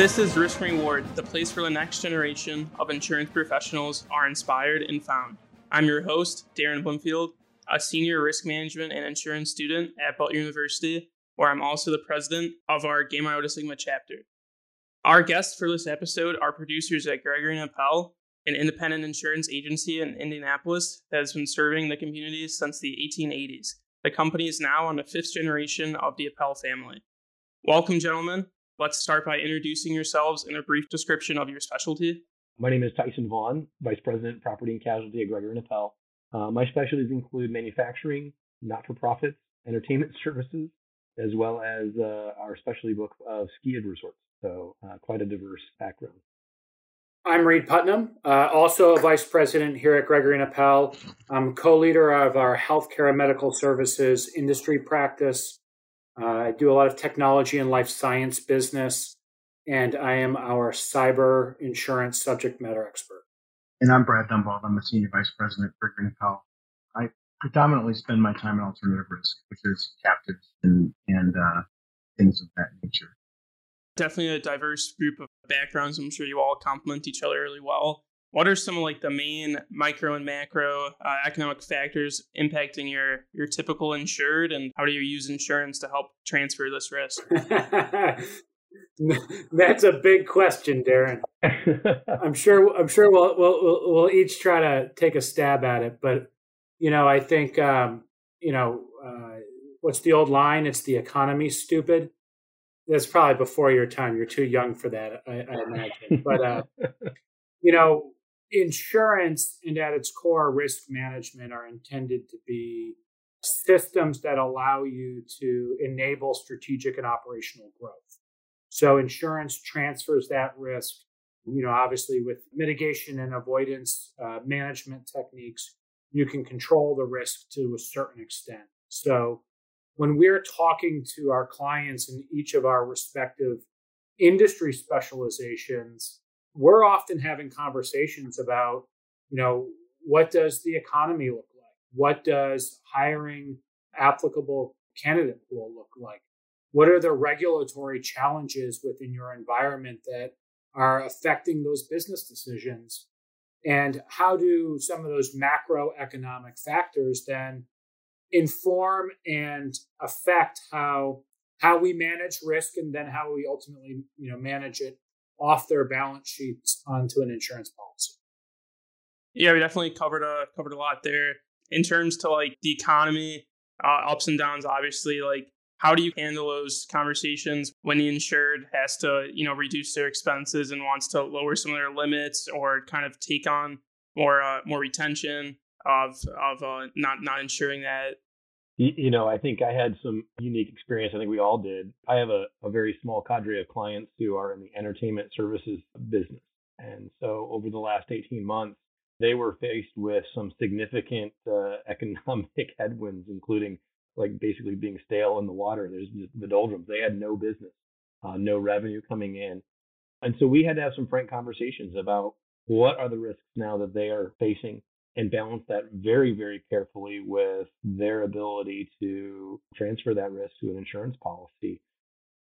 This is Risk Reward, the place where the next generation of insurance professionals are inspired and found. I'm your host, Darren Bloomfield, a senior risk management and insurance student at Butler University, where I'm also the president of our Gamma Iota Sigma chapter. Our guests for this episode are producers at Gregory and Appel, an independent insurance agency in Indianapolis that has been serving the community since the 1880s. The company is now on the fifth generation of the Appel family. Welcome, gentlemen. Let's start by introducing yourselves and a brief description of your specialty. My name is Tyson Vaughn, Vice President, Property and Casualty at Gregory and Appel. Uh, my specialties include manufacturing, not-for-profits, entertainment services, as well as uh, our specialty book of ski and resorts. So uh, quite a diverse background. I'm Reed Putnam, uh, also a vice president here at Gregory and Appel. I'm co-leader of our healthcare and medical services industry practice I do a lot of technology and life science business, and I am our cyber insurance subject matter expert. And I'm Brad Dumbald. I'm a senior vice president for Green Powell. I predominantly spend my time in alternative risk, which is captives and, and uh, things of that nature. Definitely a diverse group of backgrounds. I'm sure you all complement each other really well what are some of like the main micro and macro uh, economic factors impacting your your typical insured and how do you use insurance to help transfer this risk? That's a big question darren. I'm sure i'm sure we'll, we'll we'll each try to take a stab at it but you know i think um, you know uh, what's the old line? It's the economy stupid. That's probably before your time. You're too young for that i, I imagine. But uh, you know insurance and at its core risk management are intended to be systems that allow you to enable strategic and operational growth. So insurance transfers that risk you know obviously with mitigation and avoidance uh, management techniques you can control the risk to a certain extent. So when we're talking to our clients in each of our respective industry specializations we're often having conversations about, you know, what does the economy look like? What does hiring applicable candidate pool look like? What are the regulatory challenges within your environment that are affecting those business decisions? And how do some of those macroeconomic factors then inform and affect how how we manage risk and then how we ultimately you know manage it off their balance sheets onto an insurance policy. Yeah, we definitely covered a covered a lot there in terms to like the economy, uh, ups and downs. Obviously, like how do you handle those conversations when the insured has to you know reduce their expenses and wants to lower some of their limits or kind of take on more uh, more retention of of uh, not not ensuring that you, know, I think I had some unique experience. I think we all did. I have a, a very small cadre of clients who are in the entertainment services business. And so over the last 18 months, they were faced with some significant uh, economic headwinds, including like basically being stale in the water. There's the doldrums. They had no business, uh, no revenue coming in. And so we had to have some frank conversations about what are the risks now that they are facing and balance that very, very carefully with their ability to transfer that risk to an insurance policy.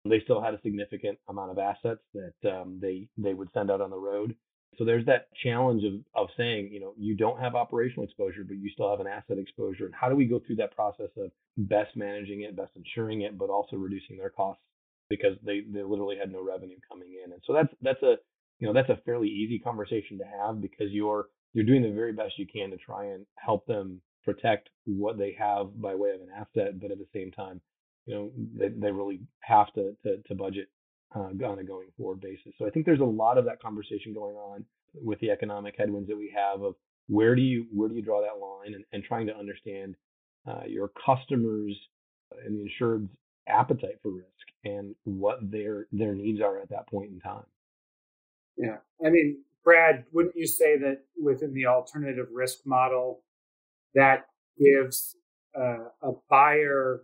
They still had a significant amount of assets that um, they they would send out on the road. So there's that challenge of of saying, you know, you don't have operational exposure, but you still have an asset exposure. And how do we go through that process of best managing it, best insuring it, but also reducing their costs because they they literally had no revenue coming in. And so that's that's a you know that's a fairly easy conversation to have because you're you're doing the very best you can to try and help them protect what they have by way of an asset, but at the same time, you know, they, they really have to to, to budget uh, on a going forward basis. So I think there's a lot of that conversation going on with the economic headwinds that we have of where do you where do you draw that line and, and trying to understand uh, your customers and the insured's appetite for risk and what their their needs are at that point in time. Yeah, I mean, Brad, wouldn't you say that within the alternative risk model, that gives uh, a buyer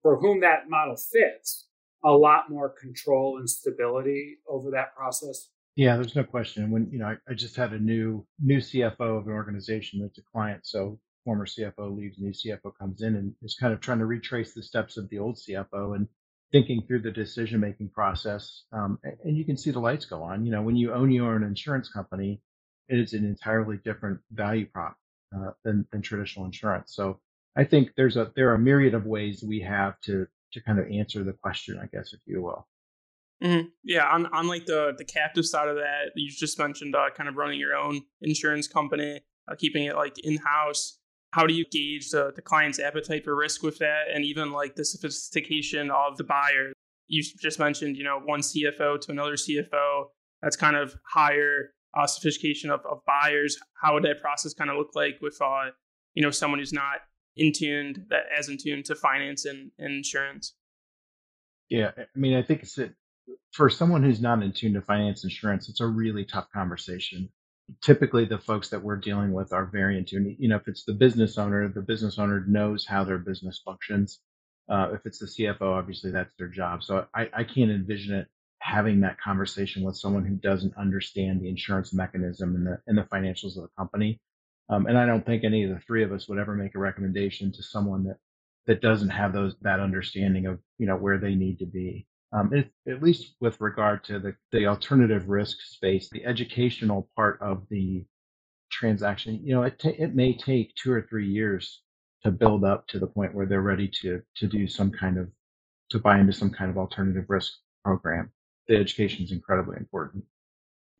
for whom that model fits a lot more control and stability over that process? Yeah, there's no question. When you know, I, I just had a new new CFO of an organization that's a client. So former CFO leaves, new CFO comes in and is kind of trying to retrace the steps of the old CFO. And thinking through the decision making process. Um, and you can see the lights go on. You know, when you own your own insurance company, it is an entirely different value prop uh, than, than traditional insurance. So I think there's a there are a myriad of ways we have to to kind of answer the question, I guess, if you will. Mm-hmm. Yeah, on on like the the captive side of that, you just mentioned uh, kind of running your own insurance company, uh, keeping it like in house. How do you gauge the, the client's appetite for risk with that, and even like the sophistication of the buyer? You just mentioned, you know, one CFO to another CFO. That's kind of higher uh, sophistication of, of buyers. How would that process kind of look like with, uh, you know, someone who's not in tuned that as in tune to finance and, and insurance? Yeah, I mean, I think it's a, for someone who's not in tune to finance insurance, it's a really tough conversation. Typically, the folks that we're dealing with are very in tune. You know, if it's the business owner, the business owner knows how their business functions. Uh, if it's the CFO, obviously that's their job. So I, I can't envision it having that conversation with someone who doesn't understand the insurance mechanism and the and the financials of the company. Um, and I don't think any of the three of us would ever make a recommendation to someone that that doesn't have those that understanding of you know where they need to be. Um, at least with regard to the the alternative risk space, the educational part of the transaction, you know, it it may take two or three years to build up to the point where they're ready to to do some kind of to buy into some kind of alternative risk program. The education is incredibly important.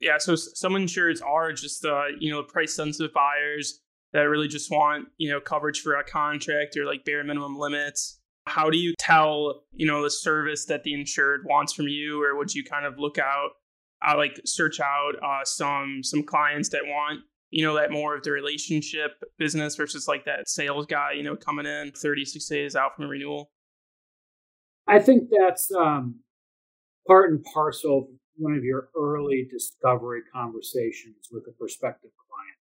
Yeah, so some insurers are just uh, you know price sensitive buyers that really just want you know coverage for a contract or like bare minimum limits. How do you tell you know the service that the insured wants from you, or would you kind of look out, uh, like search out uh, some some clients that want you know that more of the relationship business versus like that sales guy you know coming in 36 days out from a renewal? I think that's um, part and parcel of one of your early discovery conversations with a prospective client.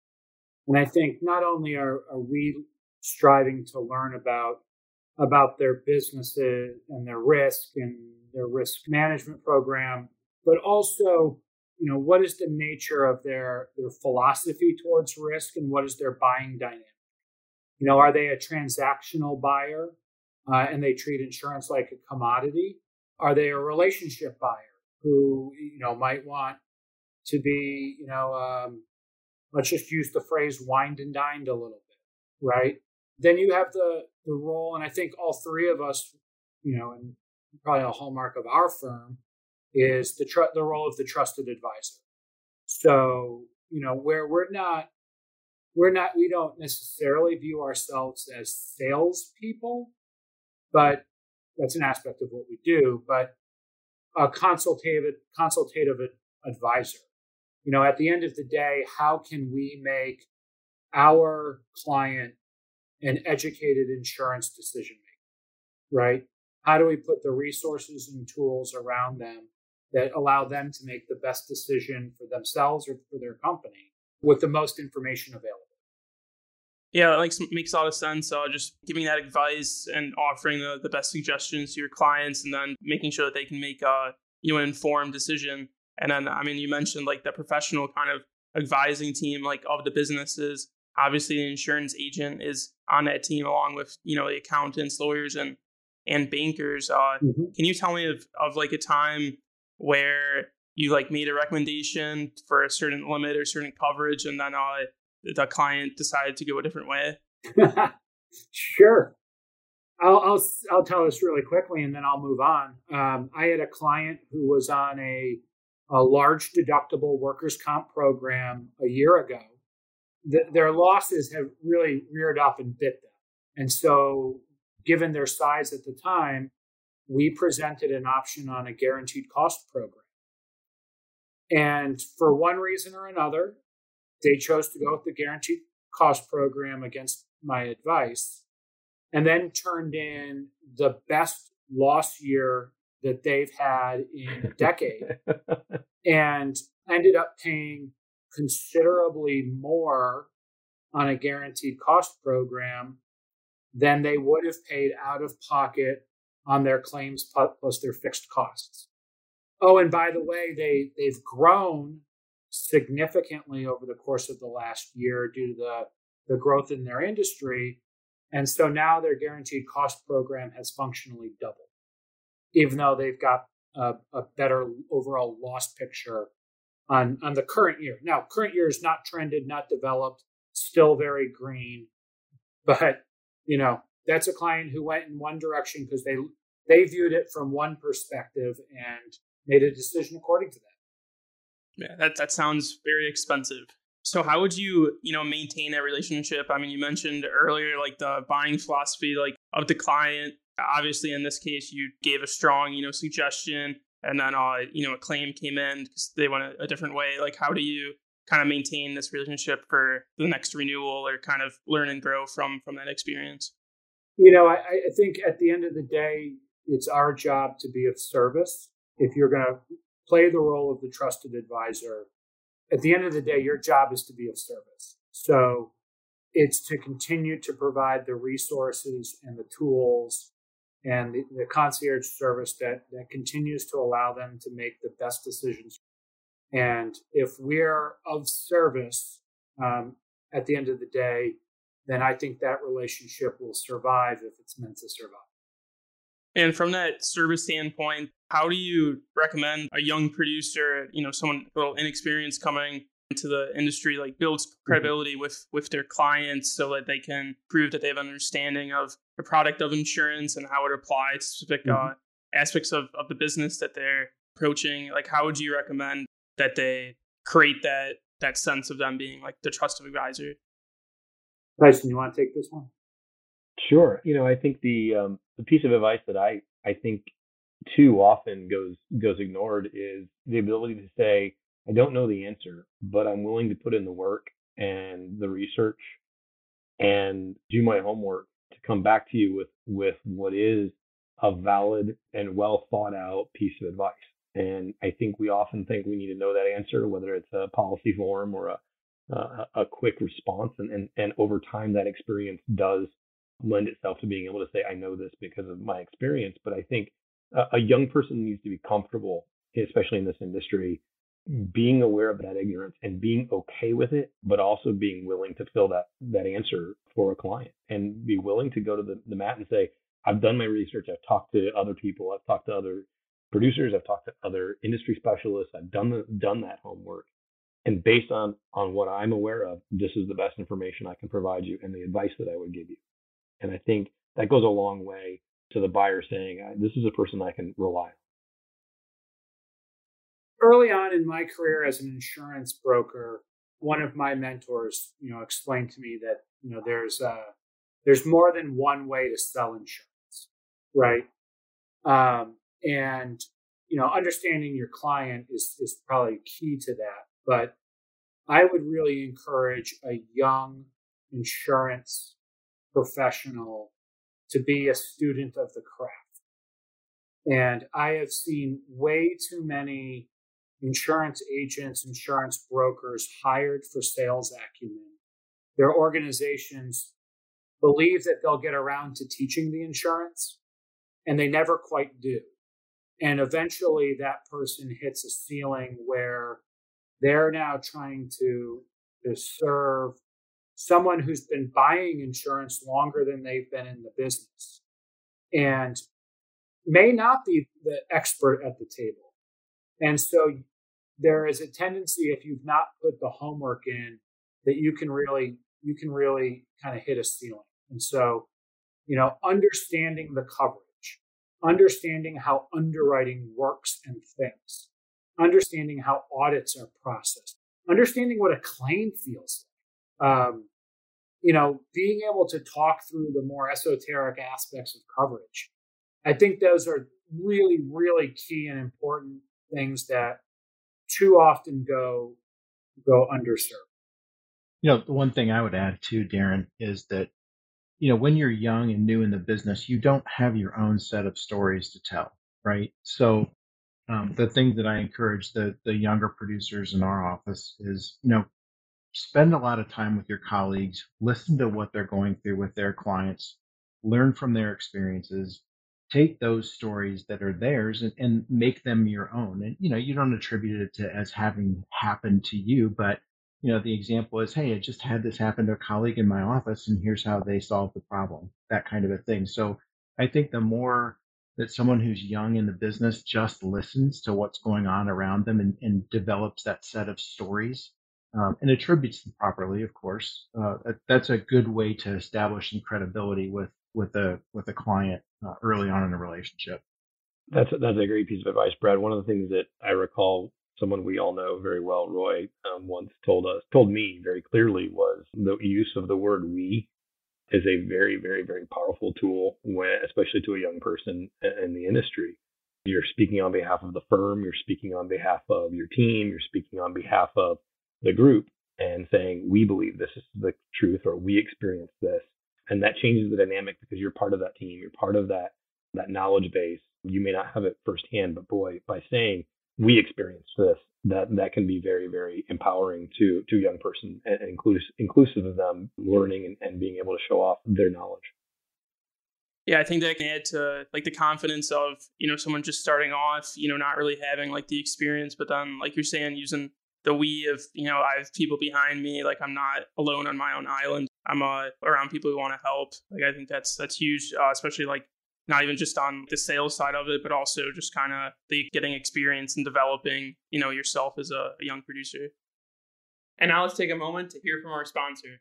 And I think not only are, are we striving to learn about about their businesses and their risk and their risk management program, but also, you know, what is the nature of their their philosophy towards risk and what is their buying dynamic? You know, are they a transactional buyer uh, and they treat insurance like a commodity? Are they a relationship buyer? who you know might want to be you know um, let's just use the phrase wined and dined a little bit right then you have the the role and i think all three of us you know and probably a hallmark of our firm is the tr- the role of the trusted advisor so you know where we're not we're not we don't necessarily view ourselves as salespeople but that's an aspect of what we do but a consultative consultative advisor. You know, at the end of the day, how can we make our client an educated insurance decision maker? Right? How do we put the resources and tools around them that allow them to make the best decision for themselves or for their company with the most information available? Yeah, it like makes a lot of sense. Uh, just giving that advice and offering the, the best suggestions to your clients, and then making sure that they can make a you know informed decision. And then, I mean, you mentioned like the professional kind of advising team, like of the businesses. Obviously, the insurance agent is on that team along with you know the accountants, lawyers, and and bankers. Uh, mm-hmm. Can you tell me of, of like a time where you like made a recommendation for a certain limit or certain coverage, and then uh, the client decided to go a different way? sure. I'll, I'll, I'll tell this really quickly and then I'll move on. Um, I had a client who was on a a large deductible workers' comp program a year ago. The, their losses have really reared up and bit them, and so given their size at the time, we presented an option on a guaranteed cost program. And for one reason or another, they chose to go with the guaranteed cost program against my advice and then turned in the best loss year that they've had in a decade and ended up paying considerably more on a guaranteed cost program than they would have paid out of pocket on their claims plus their fixed costs. Oh, and by the way, they they've grown significantly over the course of the last year due to the, the growth in their industry. And so now their guaranteed cost program has functionally doubled. even though they've got a, a better overall loss picture on on the current year. Now, current year is not trended, not developed, still very green, but you know that's a client who went in one direction because they they viewed it from one perspective and made a decision according to that. Yeah, that that sounds very expensive. So how would you, you know, maintain that relationship? I mean, you mentioned earlier like the buying philosophy like of the client. Obviously, in this case, you gave a strong, you know, suggestion, and then uh, you know, a claim came in because they went a, a different way. Like, how do you kind of maintain this relationship for the next renewal, or kind of learn and grow from from that experience? You know, I, I think at the end of the day, it's our job to be of service. If you're going to play the role of the trusted advisor, at the end of the day, your job is to be of service. So it's to continue to provide the resources and the tools and the, the, concierge service that, that continues to allow them to make the best decisions. And if we're of service um, at the end of the day, then I think that relationship will survive if it's meant to survive. And from that service standpoint, how do you recommend a young producer, you know, someone a little inexperienced coming into the industry, like builds mm-hmm. credibility mm-hmm. with with their clients so that they can prove that they have understanding of the product of insurance and how it applies to specific mm-hmm. uh, aspects of, of the business that they're approaching? Like, how would you recommend that they create that that sense of them being like the trusted advisor? Tyson, you want to take this one? Sure. You know, I think the um, the piece of advice that I I think too often goes goes ignored is the ability to say I don't know the answer, but I'm willing to put in the work and the research and do my homework to come back to you with with what is a valid and well thought out piece of advice. And I think we often think we need to know that answer, whether it's a policy form or a a, a quick response. And, and and over time, that experience does lend itself to being able to say, I know this because of my experience. But I think a, a young person needs to be comfortable, especially in this industry, being aware of that ignorance and being okay with it, but also being willing to fill that that answer for a client and be willing to go to the, the mat and say, I've done my research, I've talked to other people, I've talked to other producers, I've talked to other industry specialists, I've done the, done that homework. And based on on what I'm aware of, this is the best information I can provide you and the advice that I would give you. And I think that goes a long way to the buyer saying, this is a person I can rely on. Early on in my career as an insurance broker, one of my mentors, you know, explained to me that, you know, there's uh, there's more than one way to sell insurance, right? Um, and you know, understanding your client is is probably key to that. But I would really encourage a young insurance professional to be a student of the craft. And I have seen way too many insurance agents, insurance brokers hired for sales acumen. Their organizations believe that they'll get around to teaching the insurance, and they never quite do. And eventually, that person hits a ceiling where they're now trying to, to serve someone who's been buying insurance longer than they've been in the business and may not be the expert at the table. And so there is a tendency if you've not put the homework in that you can really you can really kind of hit a ceiling. And so, you know, understanding the coverage, understanding how underwriting works and thinks, understanding how audits are processed, understanding what a claim feels like. Um, you know, being able to talk through the more esoteric aspects of coverage. I think those are really, really key and important things that too often go go underserved. You know, the one thing I would add too, Darren, is that you know when you're young and new in the business, you don't have your own set of stories to tell, right? So um, the thing that I encourage the the younger producers in our office is, you know, spend a lot of time with your colleagues, listen to what they're going through with their clients, learn from their experiences, take those stories that are theirs and, and make them your own. And you know, you don't attribute it to as having happened to you, but you know, the example is, hey, I just had this happen to a colleague in my office, and here's how they solved the problem. That kind of a thing. So I think the more that someone who's young in the business just listens to what's going on around them and, and develops that set of stories um, and attributes them properly, of course. Uh, that's a good way to establish some credibility with with a with a client uh, early on in a relationship. That's a, that's a great piece of advice, Brad. One of the things that I recall someone we all know very well, Roy, um, once told us, told me very clearly was the use of the word "we" is a very, very, very powerful tool, when, especially to a young person in the industry. You're speaking on behalf of the firm, you're speaking on behalf of your team, you're speaking on behalf of the group and saying, we believe this is the truth or we experience this. And that changes the dynamic because you're part of that team, you're part of that that knowledge base. You may not have it firsthand, but boy, by saying we experienced this, that that can be very, very empowering to to a young person and inclusive inclusive of them learning and, and being able to show off their knowledge. Yeah, I think that can add to like the confidence of, you know, someone just starting off, you know, not really having like the experience, but then like you're saying, using the we of you know I have people behind me. Like I'm not alone on my own island. I'm uh, around people who want to help. Like I think that's that's huge, uh, especially like not even just on the sales side of it, but also just kind of the getting experience and developing you know yourself as a, a young producer. And now let's take a moment to hear from our sponsor.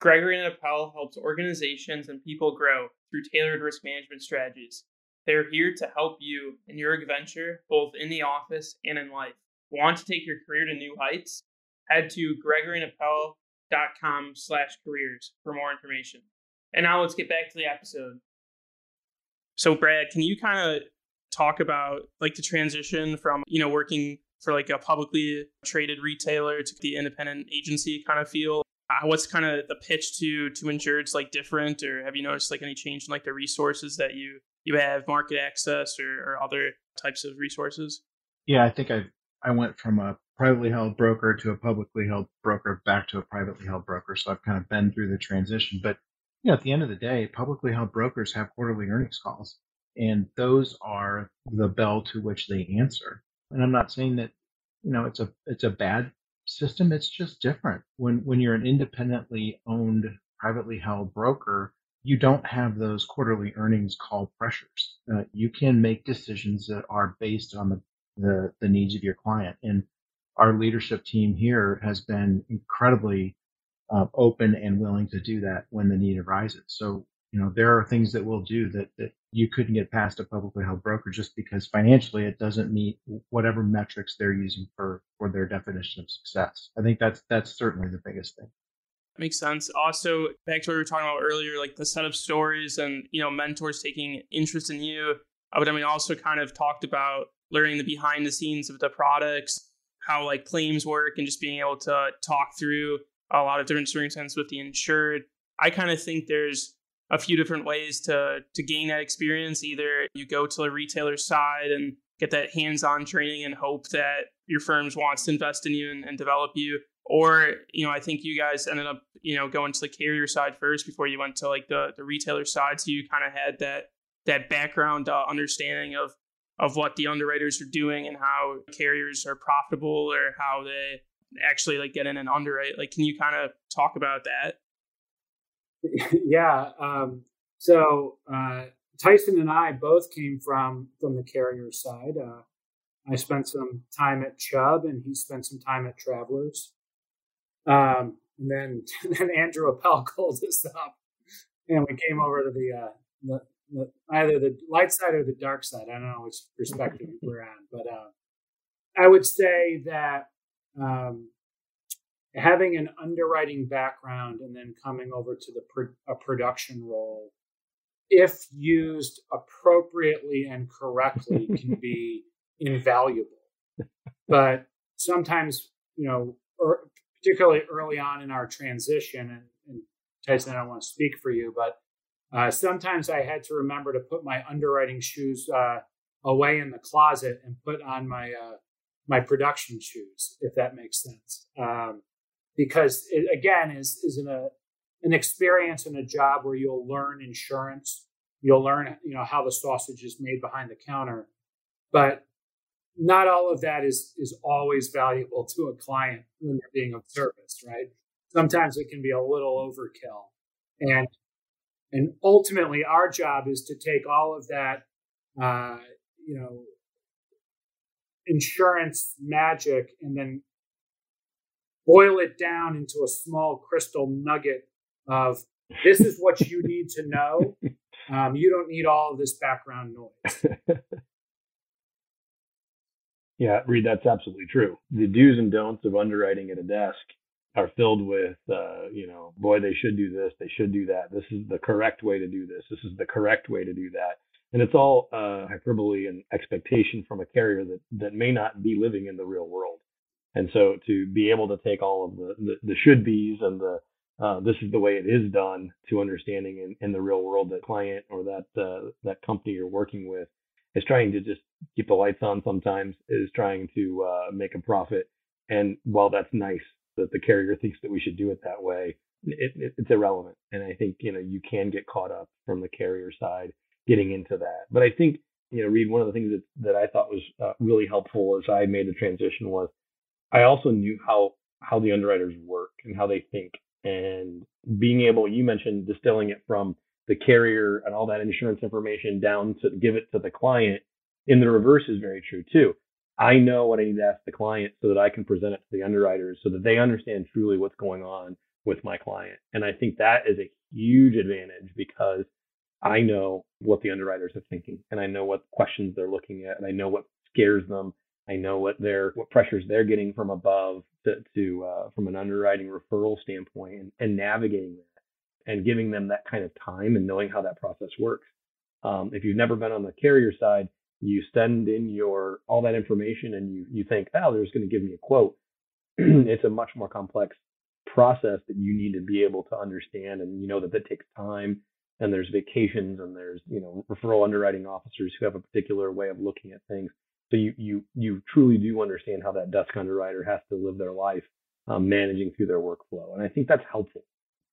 Gregory and Appel helps organizations and people grow through tailored risk management strategies. They are here to help you in your adventure, both in the office and in life. Want to take your career to new heights? Head to gregoryandappel.com slash careers for more information. And now let's get back to the episode. So Brad, can you kind of talk about like the transition from, you know, working for like a publicly traded retailer to the independent agency kind of feel? Uh, what's kind of the pitch to to insureds like different or have you noticed like any change in like the resources that you you have market access or, or other types of resources yeah i think i've I went from a privately held broker to a publicly held broker back to a privately held broker. So I've kind of been through the transition. But you know, at the end of the day, publicly held brokers have quarterly earnings calls, and those are the bell to which they answer. And I'm not saying that you know it's a it's a bad system. It's just different. When when you're an independently owned, privately held broker, you don't have those quarterly earnings call pressures. Uh, you can make decisions that are based on the the, the needs of your client. And our leadership team here has been incredibly uh, open and willing to do that when the need arises. So, you know, there are things that we'll do that, that you couldn't get past a publicly held broker just because financially it doesn't meet whatever metrics they're using for, for their definition of success. I think that's, that's certainly the biggest thing. Makes sense. Also, back to what we were talking about earlier, like the set of stories and, you know, mentors taking interest in you. Uh, but then we also kind of talked about learning the behind the scenes of the products, how like claims work, and just being able to talk through a lot of different circumstances with the insured. I kind of think there's a few different ways to to gain that experience. Either you go to the retailer side and get that hands-on training and hope that your firm wants to invest in you and, and develop you, or you know i think you guys ended up you know going to the carrier side first before you went to like the, the retailer side so you kind of had that that background uh, understanding of of what the underwriters are doing and how carriers are profitable or how they actually like get in and underwrite. Like can you kind of talk about that? Yeah um, so uh, tyson and i both came from from the carrier side. Uh, i spent some time at chubb and he spent some time at travelers. Um, and then then andrew appel called us up. And we came over to the uh, the, the, either the light side or the dark side. I don't know which perspective we're on, but uh, I would say that um, having an underwriting background and then coming over to the pro- a production role, if used appropriately and correctly, can be invaluable. But sometimes, you know, or particularly early on in our transition, and, and Tyson, I don't want to speak for you, but uh, sometimes I had to remember to put my underwriting shoes uh, away in the closet and put on my uh, my production shoes, if that makes sense. Um, because it, again, is is an, a, an experience and a job where you'll learn insurance, you'll learn you know how the sausage is made behind the counter, but not all of that is is always valuable to a client when they're being of service, right? Sometimes it can be a little overkill, and and ultimately, our job is to take all of that uh, you know, insurance magic and then boil it down into a small crystal nugget of this is what you need to know. Um, you don't need all of this background noise. yeah, Reed, that's absolutely true. The do's and don'ts of underwriting at a desk are filled with, uh, you know, boy, they should do this, they should do that. This is the correct way to do this. This is the correct way to do that. And it's all uh, hyperbole and expectation from a carrier that that may not be living in the real world. And so to be able to take all of the the, the should be's and the uh, this is the way it is done to understanding in, in the real world that client or that uh, that company you're working with is trying to just keep the lights on sometimes is trying to uh, make a profit and while that's nice that the carrier thinks that we should do it that way it, it, it's irrelevant and i think you know you can get caught up from the carrier side getting into that but i think you know reed one of the things that, that i thought was uh, really helpful as i made the transition was i also knew how how the underwriters work and how they think and being able, you mentioned distilling it from the carrier and all that insurance information down to give it to the client. In the reverse is very true too. I know what I need to ask the client so that I can present it to the underwriters so that they understand truly what's going on with my client. And I think that is a huge advantage because I know what the underwriters are thinking and I know what questions they're looking at and I know what scares them I know what they're what pressures they're getting from above to, to uh, from an underwriting referral standpoint and, and, navigating that and giving them that kind of time and knowing how that process works. Um, if you've never been on the carrier side, you send in your all that information and you you think, oh, they're just going to give me a quote. it's a much more complex process that you need to be able to understand, and you know that that takes time. And there's vacations, and there's you know referral underwriting officers who have a particular way of looking at things. So you you you truly do understand how that desk underwriter has to live their life um, managing through their workflow, and I think that's helpful.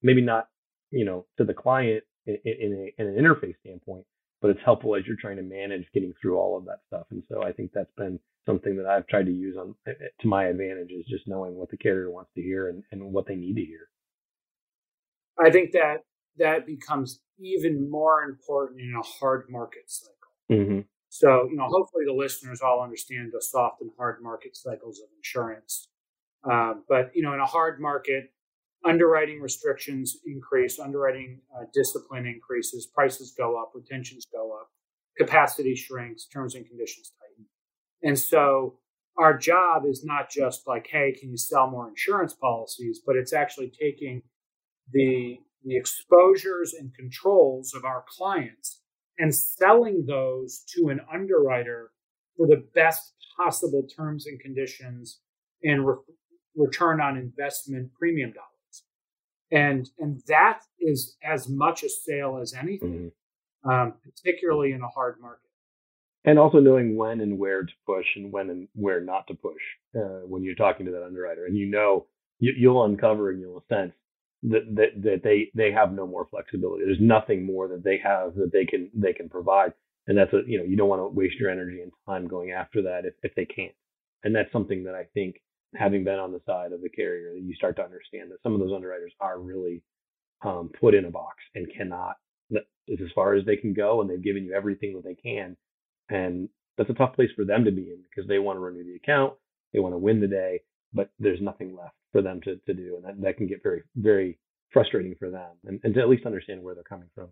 Maybe not you know to the client in, in, a, in an interface standpoint, but it's helpful as you're trying to manage getting through all of that stuff. And so I think that's been something that I've tried to use on eh, eh, to my advantage is just knowing what the carrier wants to hear and, and what they need to hear. I think that that becomes even more important in a hard market cycle. Mm-hmm. So, you know, hopefully the listeners all understand the soft and hard market cycles of insurance. Uh, but, you know, in a hard market, underwriting restrictions increase, underwriting uh, discipline increases, prices go up, retentions go up, capacity shrinks, terms and conditions tighten. And so our job is not just like, hey, can you sell more insurance policies? But it's actually taking the, the exposures and controls of our clients and selling those to an underwriter for the best possible terms and conditions and re- return on investment premium dollars. And, and that is as much a sale as anything, mm-hmm. um, particularly in a hard market. And also knowing when and where to push and when and where not to push uh, when you're talking to that underwriter. And you know, you, you'll uncover and you'll sense that, that that they they have no more flexibility. There's nothing more that they have that they can they can provide, and that's a you know you don't want to waste your energy and time going after that if if they can't. And that's something that I think having been on the side of the carrier, you start to understand that some of those underwriters are really um, put in a box and cannot is as far as they can go, and they've given you everything that they can, and that's a tough place for them to be in because they want to renew the account, they want to win the day, but there's nothing left for them to, to do. And that, that can get very, very frustrating for them and, and to at least understand where they're coming from.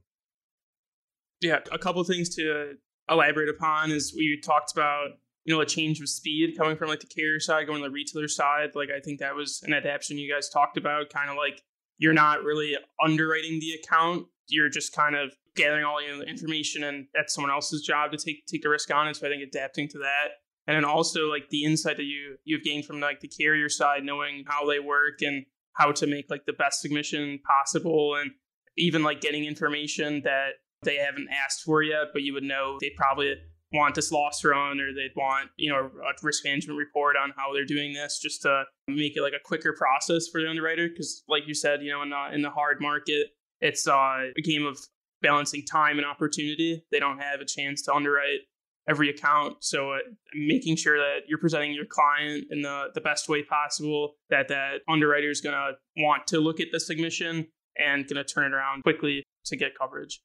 Yeah, a couple of things to elaborate upon is we talked about, you know, a change of speed coming from like the carrier side, going to the retailer side. Like I think that was an adaptation you guys talked about, kind of like you're not really underwriting the account. You're just kind of gathering all the information and that's someone else's job to take take the risk on. And so I think adapting to that and then also like the insight that you you've gained from like the carrier side knowing how they work and how to make like the best submission possible and even like getting information that they haven't asked for yet but you would know they probably want this loss run or they'd want you know a risk management report on how they're doing this just to make it like a quicker process for the underwriter because like you said you know in the, in the hard market it's uh, a game of balancing time and opportunity they don't have a chance to underwrite every account. So uh, making sure that you're presenting your client in the, the best way possible, that that underwriter is going to want to look at the submission and going to turn it around quickly to get coverage.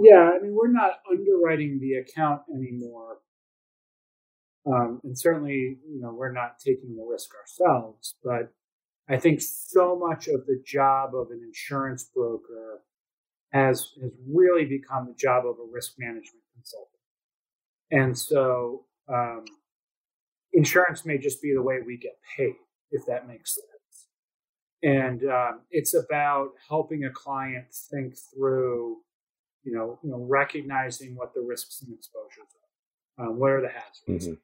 Yeah, I mean, we're not underwriting the account anymore. Um, and certainly, you know, we're not taking the risk ourselves. But I think so much of the job of an insurance broker has has really become the job of a risk management consultant. And so, um, insurance may just be the way we get paid, if that makes sense. And um, it's about helping a client think through, you know, you know, recognizing what the risks and exposures are. Um, what are the hazards? Mm-hmm.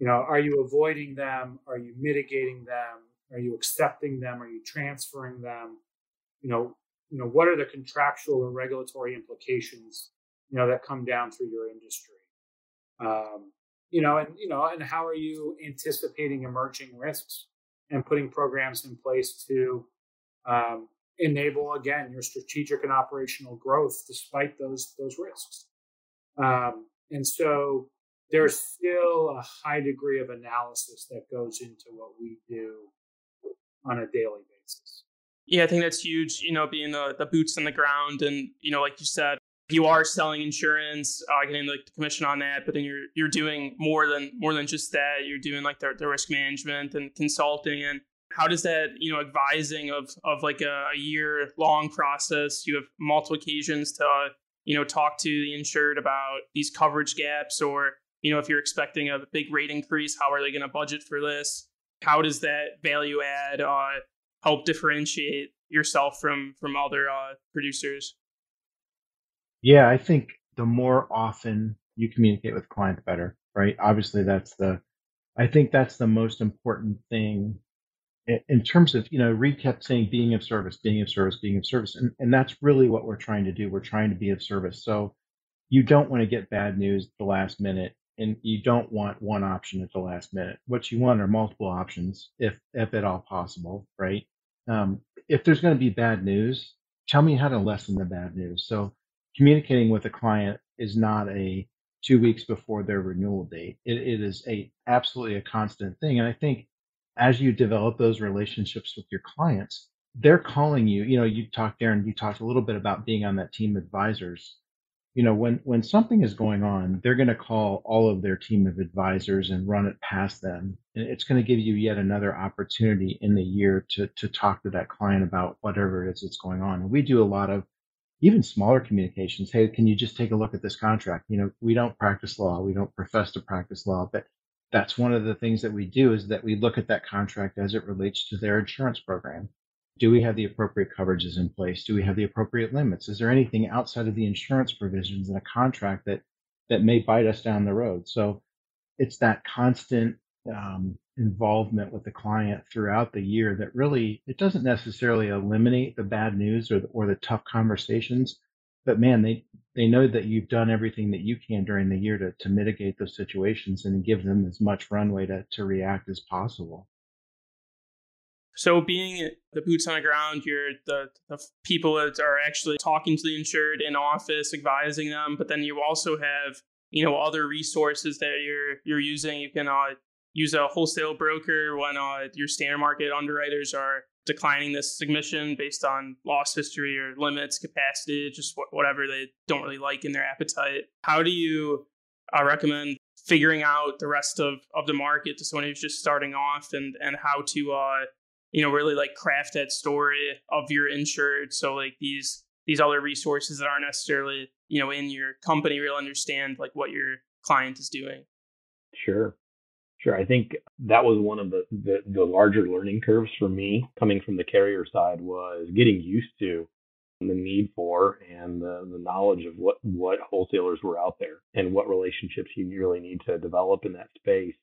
You know, are you avoiding them? Are you mitigating them? Are you accepting them? Are you transferring them? You know, you know, what are the contractual or regulatory implications, you know, that come down through your industry? Um, you know, and you know, and how are you anticipating emerging risks and putting programs in place to um, enable again your strategic and operational growth despite those those risks. Um, and so there's still a high degree of analysis that goes into what we do on a daily basis. Yeah, I think that's huge. You know, being the the boots on the ground, and you know, like you said, you are selling insurance, uh, getting like the commission on that, but then you're you're doing more than more than just that. You're doing like the, the risk management and consulting. And how does that you know advising of of like a, a year long process? You have multiple occasions to uh, you know talk to the insured about these coverage gaps, or you know if you're expecting a big rate increase, how are they going to budget for this? How does that value add uh, help differentiate yourself from from other uh, producers? Yeah, I think the more often you communicate with clients, better, right? Obviously, that's the, I think that's the most important thing in terms of, you know, Reed kept saying being of service, being of service, being of service. And, and that's really what we're trying to do. We're trying to be of service. So you don't want to get bad news at the last minute and you don't want one option at the last minute. What you want are multiple options, if, if at all possible, right? Um, if there's going to be bad news, tell me how to lessen the bad news. So communicating with a client is not a two weeks before their renewal date. It, it is a absolutely a constant thing. And I think as you develop those relationships with your clients, they're calling you. You know, you talked, Darren, you talked a little bit about being on that team of advisors. You know, when when something is going on, they're going to call all of their team of advisors and run it past them. And it's going to give you yet another opportunity in the year to to talk to that client about whatever it is that's going on. And we do a lot of even smaller communications. Hey, can you just take a look at this contract? You know, we don't practice law. We don't profess to practice law, but that's one of the things that we do is that we look at that contract as it relates to their insurance program. Do we have the appropriate coverages in place? Do we have the appropriate limits? Is there anything outside of the insurance provisions in a contract that that may bite us down the road? So it's that constant um, involvement with the client throughout the year that really it doesn't necessarily eliminate the bad news or the, or the tough conversations but man they they know that you've done everything that you can during the year to, to mitigate those situations and give them as much runway to, to react as possible. So being the boots on the ground you're the, the people that are actually talking to the insured in office advising them but then you also have you know other resources that you're you're using. You can uh, use a wholesale broker when your standard market underwriters are declining this submission based on loss history or limits, capacity, just whatever they don't really like in their appetite. How do you uh, recommend figuring out the rest of, of the market to someone who's just starting off and, and how to, uh, you know, really like craft that story of your insured. So like these, these other resources that aren't necessarily, you know, in your company really understand like what your client is doing. Sure. Sure. I think that was one of the, the, the larger learning curves for me coming from the carrier side was getting used to the need for and the, the knowledge of what, what wholesalers were out there and what relationships you really need to develop in that space.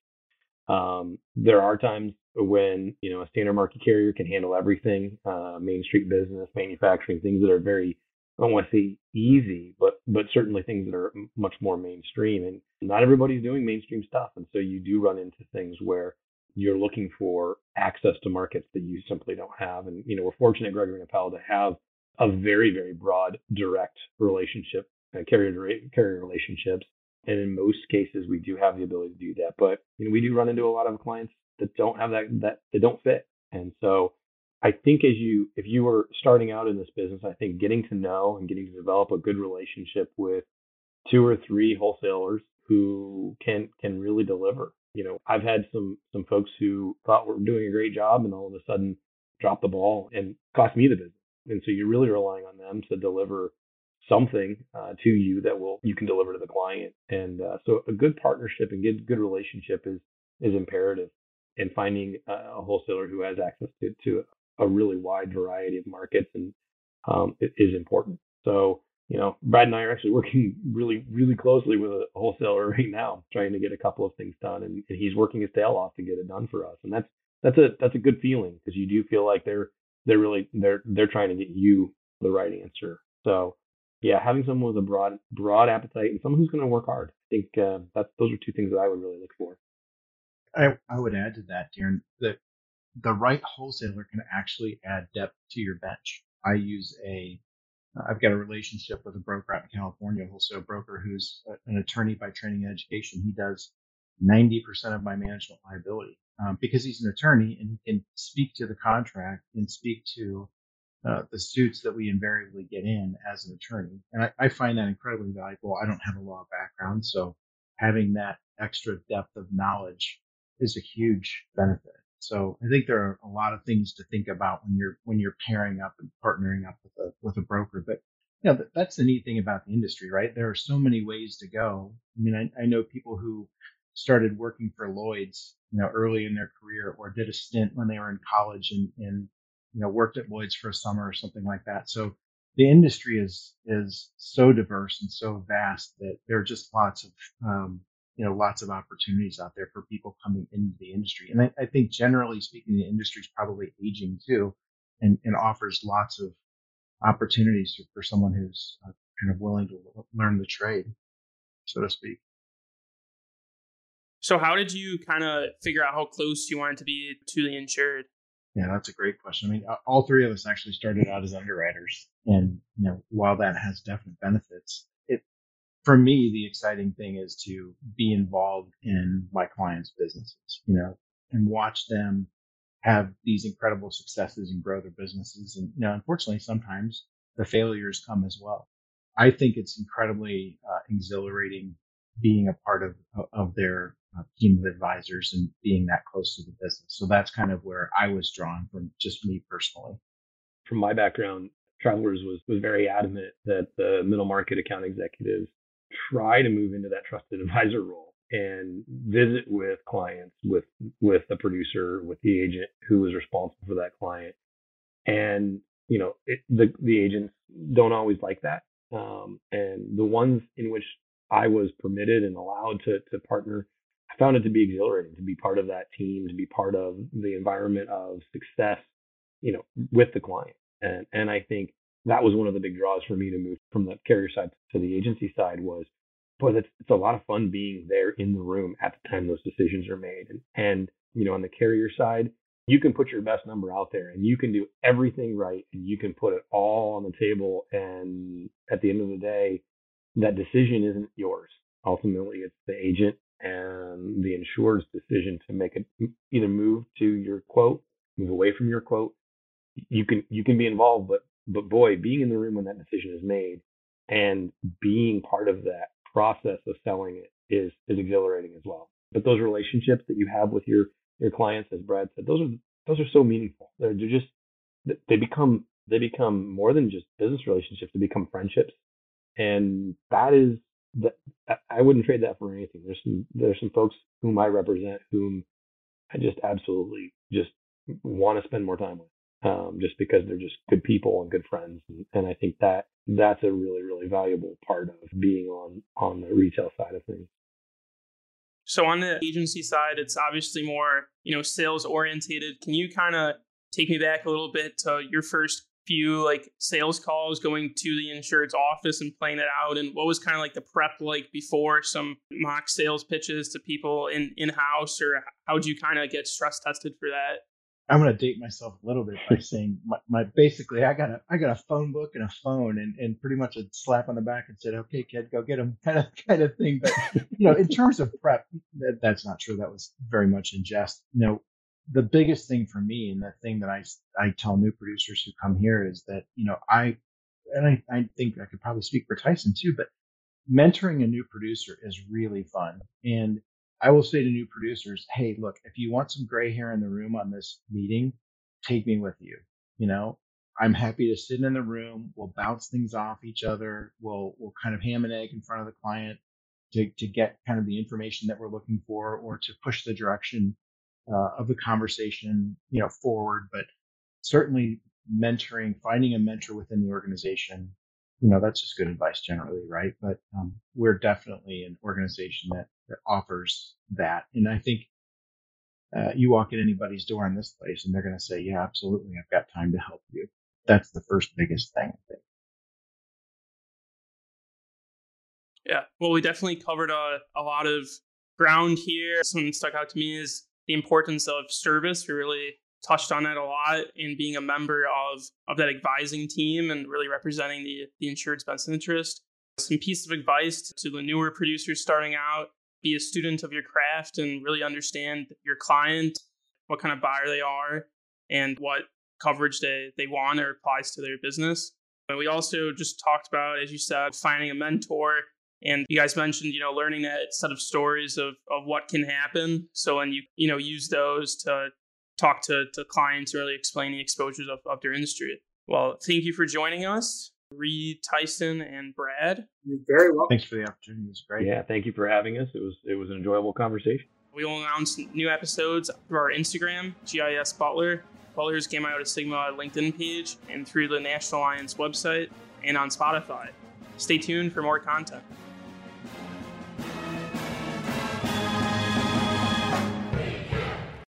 Um, there are times when you know a standard market carrier can handle everything, uh, Main Street business, manufacturing, things that are very I don't want to say easy, but but certainly things that are much more mainstream. And not everybody's doing mainstream stuff, and so you do run into things where you're looking for access to markets that you simply don't have. And you know, we're fortunate, Gregory and Appel, to have a very very broad direct relationship, uh, carrier carrier relationships. And in most cases, we do have the ability to do that. But you know, we do run into a lot of clients that don't have that that they don't fit. And so I think as you, if you were starting out in this business, I think getting to know and getting to develop a good relationship with two or three wholesalers who can can really deliver. You know, I've had some some folks who thought were doing a great job and all of a sudden dropped the ball and cost me the business. And so you're really relying on them to deliver something uh, to you that will you can deliver to the client. And uh, so a good partnership and good good relationship is is imperative. And finding a wholesaler who has access to to a really wide variety of markets and um, is important. So you know, Brad and I are actually working really really closely with a wholesaler right now, trying to get a couple of things done, and, and he's working his tail off to get it done for us. And that's that's a that's a good feeling because you do feel like they're they're really they're they're trying to get you the right answer. So yeah, having someone with a broad broad appetite and someone who's going to work hard. I think uh, that those are two things that I would really look for. I I would add to that, Darren, that the right wholesaler can actually add depth to your bench. I use a I've got a relationship with a broker out in California, wholesale broker who's an attorney by training and education. He does 90% of my management liability um, because he's an attorney and he can speak to the contract and speak to uh, the suits that we invariably get in as an attorney. And I, I, find that incredibly valuable. I don't have a law background, so having that extra depth of knowledge is a huge benefit. So I think there are a lot of things to think about when you're when you're pairing up and partnering up with a with a broker. But you know that's the neat thing about the industry, right? There are so many ways to go. I mean, I, I know people who started working for Lloyd's, you know, early in their career, or did a stint when they were in college and, and you know worked at Lloyd's for a summer or something like that. So the industry is is so diverse and so vast that there are just lots of um, you know lots of opportunities out there for people coming into the industry. And I, I think generally speaking, the industry is probably aging too, and, and offers lots of opportunities for someone who's uh, kind of willing to learn the trade, so to speak. So, how did you kind of figure out how close you wanted to be to the insured? Yeah, that's a great question. I mean, all three of us actually started out as underwriters, and you know, while that has definite benefits, it for me the exciting thing is to be involved in my clients' businesses, you know, and watch them have these incredible successes and grow their businesses. And you know, unfortunately, sometimes the failures come as well. I think it's incredibly uh, exhilarating being a part of of their uh, team of advisors and being that close to the business. So that's kind of where I was drawn from just me personally. From my background, Travelers was, was very adamant that the middle market account executives try to move into that trusted advisor role and visit with clients, with with the producer, with the agent who is responsible for that client. And you know, it, the the agents don't always like that. Um, and the ones in which I was permitted and allowed to to partner I found it to be exhilarating to be part of that team, to be part of the environment of success, you know, with the client. And and I think that was one of the big draws for me to move from the carrier side to the agency side was, boy, that's it's a lot of fun being there in the room at the time those decisions are made. And and you know, on the carrier side, you can put your best number out there and you can do everything right and you can put it all on the table and at the end of the day, that decision isn't yours. Ultimately, it's the agent and the insured's decision to make it either move to your quote, move away from your quote. You can you can be involved, but but boy, being in the room when that decision is made and being part of that process of selling it is is exhilarating as well. But those relationships that you have with your your clients, as Brad said, those are those are so meaningful. They're, they're just they become they become more than just business relationships. They become friendships, and that is that I wouldn't trade that for anything. There's some there's some folks whom I represent whom I just absolutely just want to spend more time with, um, just because they're just good people and good friends, and, and I think that that's a really really valuable part of being on on the retail side of things. So on the agency side, it's obviously more you know sales orientated. Can you kind of take me back a little bit to your first few like sales calls going to the insurance office and playing it out and what was kind of like the prep like before some mock sales pitches to people in in house or how would you kind of get stress tested for that i'm going to date myself a little bit by saying my, my, basically i got a i got a phone book and a phone and, and pretty much a slap on the back and said okay kid go get them kind of kind of thing. But you know in terms of prep that, that's not true. That was very much in jest. You know the biggest thing for me and the thing that I, I tell new producers who come here is that, you know, I, and I, I think I could probably speak for Tyson too, but mentoring a new producer is really fun. And I will say to new producers, Hey, look, if you want some gray hair in the room on this meeting, take me with you. You know, I'm happy to sit in the room. We'll bounce things off each other. We'll, we'll kind of ham and egg in front of the client to, to get kind of the information that we're looking for or to push the direction uh, of the conversation, you know, forward. But certainly mentoring, finding a mentor within the organization, you know, that's just good advice generally, right? But um, we're definitely an organization that, that offers that. And I think uh, you walk in anybody's door in this place and they're going to say, yeah, absolutely. I've got time to help you. That's the first biggest thing. Yeah, well, we definitely covered a, a lot of ground here. Something stuck out to me is the importance of service. We really touched on that a lot in being a member of, of that advising team and really representing the, the insured's best interest. Some piece of advice to the newer producers starting out be a student of your craft and really understand your client, what kind of buyer they are, and what coverage they, they want or applies to their business. But we also just talked about, as you said, finding a mentor and you guys mentioned, you know, learning that set of stories of, of what can happen. So when you, you know, use those to talk to, to clients and really explain the exposures of, of their industry. Well, thank you for joining us, Reed, Tyson, and Brad. You're very welcome. Thanks for the opportunity. It was great. Yeah, thank you for having us. It was it was an enjoyable conversation. We will announce new episodes through our Instagram, GIS Butler, Butler's Gamma Iota Sigma LinkedIn page, and through the National Alliance website and on Spotify. Stay tuned for more content.